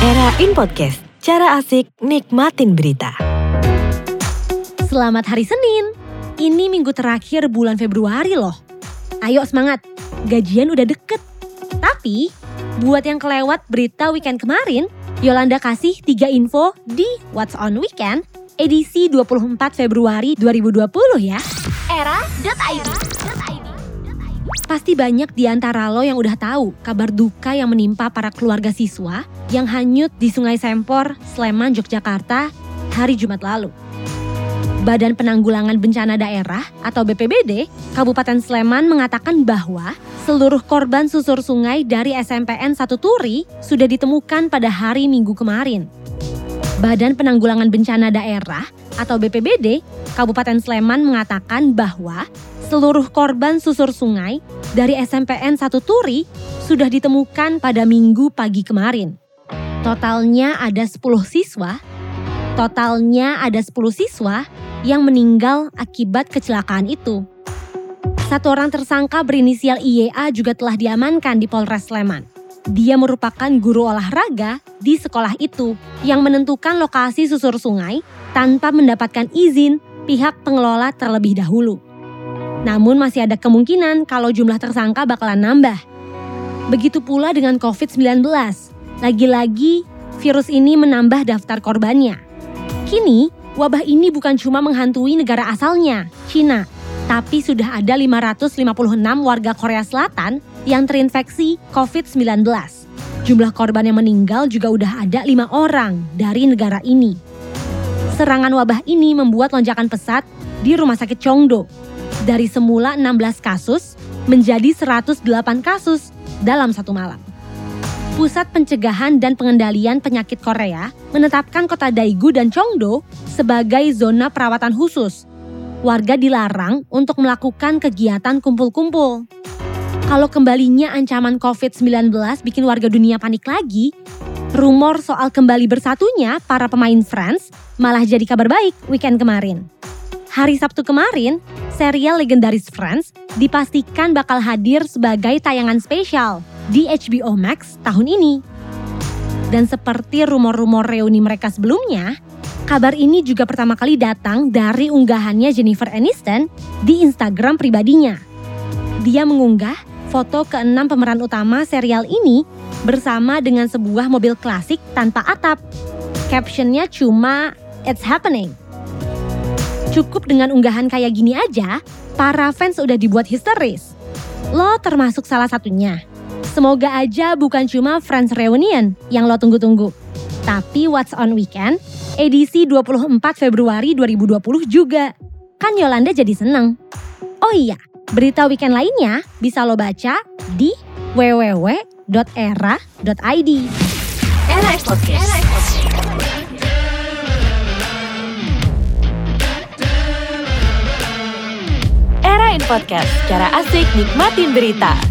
Era in Podcast, cara asik nikmatin berita. Selamat hari Senin. Ini minggu terakhir bulan Februari loh. Ayo semangat, gajian udah deket. Tapi, buat yang kelewat berita weekend kemarin, Yolanda kasih tiga info di What's on Weekend edisi 24 Februari 2020 ya. Era.id Pasti banyak di antara lo yang udah tahu kabar duka yang menimpa para keluarga siswa yang hanyut di Sungai Sempor, Sleman, Yogyakarta hari Jumat lalu. Badan Penanggulangan Bencana Daerah atau BPBD Kabupaten Sleman mengatakan bahwa seluruh korban susur sungai dari SMPN 1 Turi sudah ditemukan pada hari Minggu kemarin. Badan Penanggulangan Bencana Daerah atau BPBD Kabupaten Sleman mengatakan bahwa seluruh korban susur sungai dari SMPN 1 Turi sudah ditemukan pada minggu pagi kemarin. Totalnya ada 10 siswa, totalnya ada 10 siswa yang meninggal akibat kecelakaan itu. Satu orang tersangka berinisial IYA juga telah diamankan di Polres Sleman. Dia merupakan guru olahraga di sekolah itu yang menentukan lokasi susur sungai tanpa mendapatkan izin pihak pengelola terlebih dahulu. Namun masih ada kemungkinan kalau jumlah tersangka bakalan nambah. Begitu pula dengan COVID-19. Lagi-lagi virus ini menambah daftar korbannya. Kini, wabah ini bukan cuma menghantui negara asalnya, Cina, tapi sudah ada 556 warga Korea Selatan yang terinfeksi COVID-19. Jumlah korban yang meninggal juga udah ada lima orang dari negara ini. Serangan wabah ini membuat lonjakan pesat di Rumah Sakit Chongdo dari semula 16 kasus menjadi 108 kasus dalam satu malam. Pusat Pencegahan dan Pengendalian Penyakit Korea menetapkan kota Daegu dan Chongdo sebagai zona perawatan khusus. Warga dilarang untuk melakukan kegiatan kumpul-kumpul. Kalau kembalinya ancaman COVID-19 bikin warga dunia panik lagi, rumor soal kembali bersatunya para pemain Friends malah jadi kabar baik weekend kemarin. Hari Sabtu kemarin, serial legendaris Friends dipastikan bakal hadir sebagai tayangan spesial di HBO Max tahun ini. Dan seperti rumor-rumor reuni mereka sebelumnya, kabar ini juga pertama kali datang dari unggahannya Jennifer Aniston di Instagram pribadinya. Dia mengunggah foto keenam pemeran utama serial ini bersama dengan sebuah mobil klasik tanpa atap. Captionnya cuma "It's happening". Cukup dengan unggahan kayak gini aja, para fans udah dibuat histeris. Lo termasuk salah satunya. Semoga aja bukan cuma Friends Reunion yang lo tunggu-tunggu. Tapi What's on Weekend, edisi 24 Februari 2020 juga. Kan Yolanda jadi seneng. Oh iya, berita weekend lainnya bisa lo baca di www.era.id. Era Podcast. In Podcast, cara asik nikmatin berita.